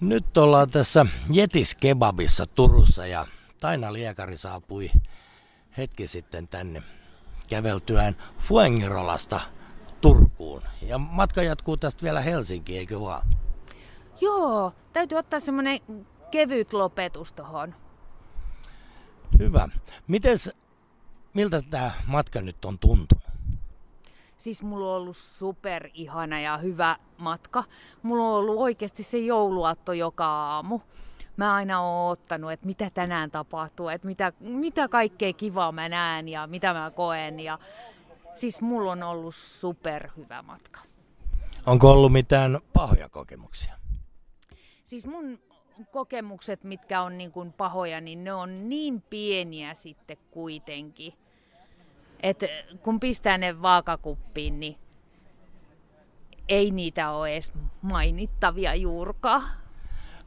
Nyt ollaan tässä Jetis Kebabissa Turussa ja Taina Liekari saapui hetki sitten tänne käveltyään Fuengirolasta Turkuun. Ja matka jatkuu tästä vielä Helsinkiin, eikö vaan? Joo, täytyy ottaa semmonen kevyt lopetus tohon. Hyvä. Mites, miltä tämä matka nyt on tuntunut? Siis mulla on ollut super ihana ja hyvä matka. Mulla on ollut oikeasti se jouluaatto joka aamu. Mä aina oon ottanut, että mitä tänään tapahtuu, että mitä, mitä kaikkea kivaa mä näen ja mitä mä koen. Ja siis mulla on ollut super hyvä matka. Onko ollut mitään pahoja kokemuksia? Siis mun kokemukset, mitkä on niin kuin pahoja, niin ne on niin pieniä sitten kuitenkin. Että kun pistää ne vaakakuppiin, niin ei niitä ole edes mainittavia juurkaa.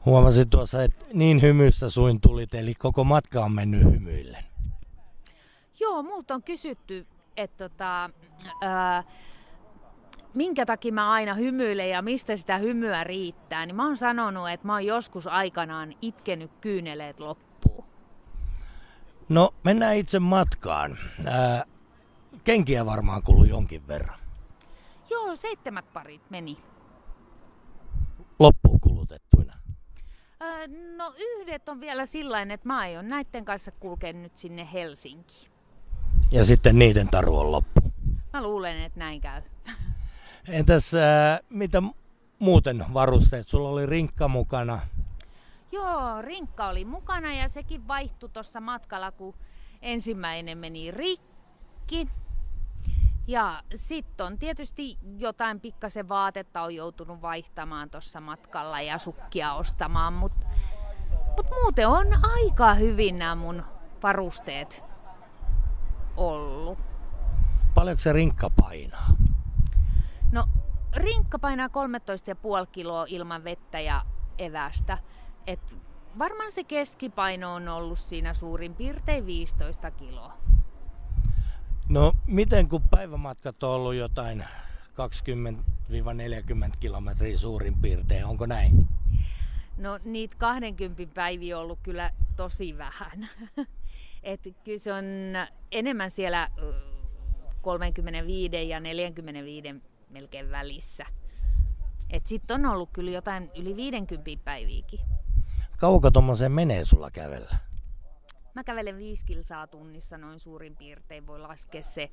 Huomasin tuossa, että niin hymyssä suin tulit, eli koko matka on mennyt hymyille. Joo, multa on kysytty, että tota, ää, minkä takia mä aina hymyilen ja mistä sitä hymyä riittää, niin mä oon sanonut, että mä oon joskus aikanaan itkenyt kyyneleet loppuun. No, mennään itse matkaan. Ää, kenkiä varmaan kului jonkin verran. Joo, seitsemät parit meni. Loppuun kulutettuina. Öö, no yhdet on vielä sillä että mä aion näiden kanssa kulkea nyt sinne Helsinkiin. Ja sitten niiden taru on loppu. Mä luulen, että näin käy. Entäs ää, mitä muuten varusteet? Sulla oli rinkka mukana. Joo, rinkka oli mukana ja sekin vaihtui tuossa matkalla, kun ensimmäinen meni rikki. Ja sitten on tietysti jotain pikkasen vaatetta on joutunut vaihtamaan tuossa matkalla ja sukkia ostamaan, mutta mut muuten on aika hyvin nämä mun varusteet ollut. Paljonko se rinkka painaa? No, rinkka painaa 13,5 kiloa ilman vettä ja evästä. Et varmaan se keskipaino on ollut siinä suurin piirtein 15 kiloa. No, miten kun päivämatkat on ollut jotain 20-40 kilometriä suurin piirtein, onko näin? No niitä 20 päiviä on ollut kyllä tosi vähän. Et kyllä se on enemmän siellä 35 ja 45 melkein välissä. Et sitten on ollut kyllä jotain yli 50 päiviäkin. Kauanko tuommoiseen menee sulla kävellä? Mä kävelen viisi kilsaa tunnissa noin suurin piirtein, voi laskea se.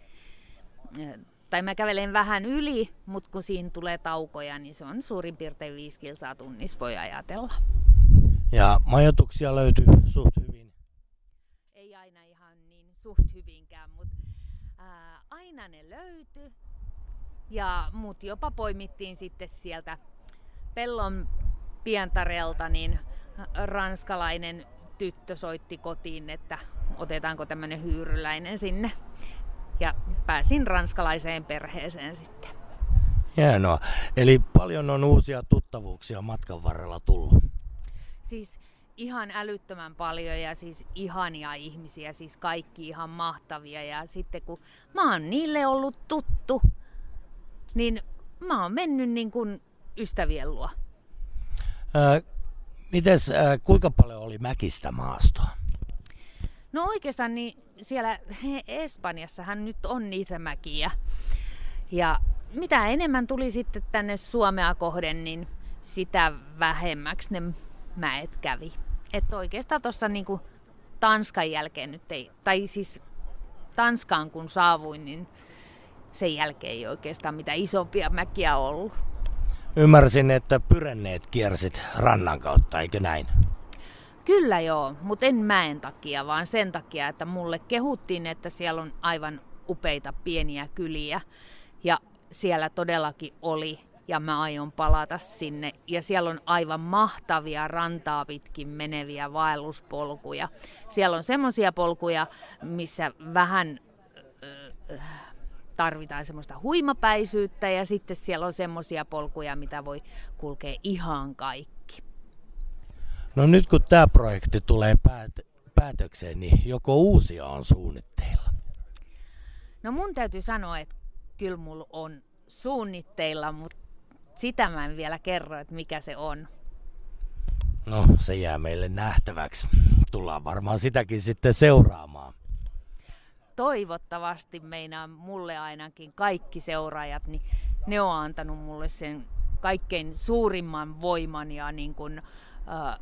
Tai mä kävelen vähän yli, mutta kun siinä tulee taukoja, niin se on suurin piirtein viisi kilsaa tunnissa, voi ajatella. Ja majoituksia löytyy suht hyvin? Ei aina ihan niin suht hyvinkään, mutta ää, aina ne löytyy. Ja mut jopa poimittiin sitten sieltä pellon pientarelta, niin ranskalainen tyttö soitti kotiin, että otetaanko tämmöinen hyyryläinen sinne. Ja pääsin ranskalaiseen perheeseen sitten. Hienoa. Eli paljon on uusia tuttavuuksia matkan varrella tullut. Siis ihan älyttömän paljon ja siis ihania ihmisiä, siis kaikki ihan mahtavia. Ja sitten kun mä oon niille ollut tuttu, niin mä oon mennyt niin kuin ystävien luo. Ää, mites, ää, kuinka paljon oli mäkistä maastoa? No oikeastaan niin siellä Espanjassahan nyt on niitä mäkiä. Ja mitä enemmän tuli sitten tänne Suomea kohden, niin sitä vähemmäksi ne mäet kävi. Että oikeastaan tuossa niinku Tanskan jälkeen nyt ei, tai siis Tanskaan kun saavuin, niin sen jälkeen ei oikeastaan mitään isompia mäkiä ollut. Ymmärsin, että pyrenneet kiersit rannan kautta, eikö näin? Kyllä joo, mutta en mäen takia, vaan sen takia, että mulle kehuttiin, että siellä on aivan upeita pieniä kyliä. Ja siellä todellakin oli, ja mä aion palata sinne. Ja siellä on aivan mahtavia rantaa pitkin meneviä vaelluspolkuja. Siellä on semmoisia polkuja, missä vähän tarvitaan semmoista huimapäisyyttä ja sitten siellä on semmoisia polkuja, mitä voi kulkea ihan kaikki. No nyt kun tämä projekti tulee päät- päätökseen, niin joko uusia on suunnitteilla? No mun täytyy sanoa, että kyllä mulla on suunnitteilla, mutta sitä mä en vielä kerro, että mikä se on. No, se jää meille nähtäväksi. Tullaan varmaan sitäkin sitten seuraamaan. Toivottavasti meinaa mulle ainakin kaikki seuraajat, niin ne on antanut mulle sen kaikkein suurimman voiman ja niin kun, äh,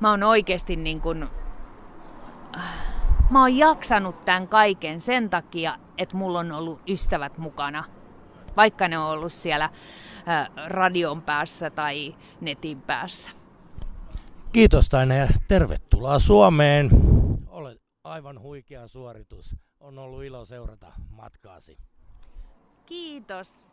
mä oon oikeasti niin kun, äh, mä oon jaksanut tämän kaiken sen takia, että mulla on ollut ystävät mukana. Vaikka ne on ollut siellä äh, radion päässä tai netin päässä. Kiitos Taina ja tervetuloa Suomeen. Aivan huikea suoritus. On ollut ilo seurata matkaasi. Kiitos.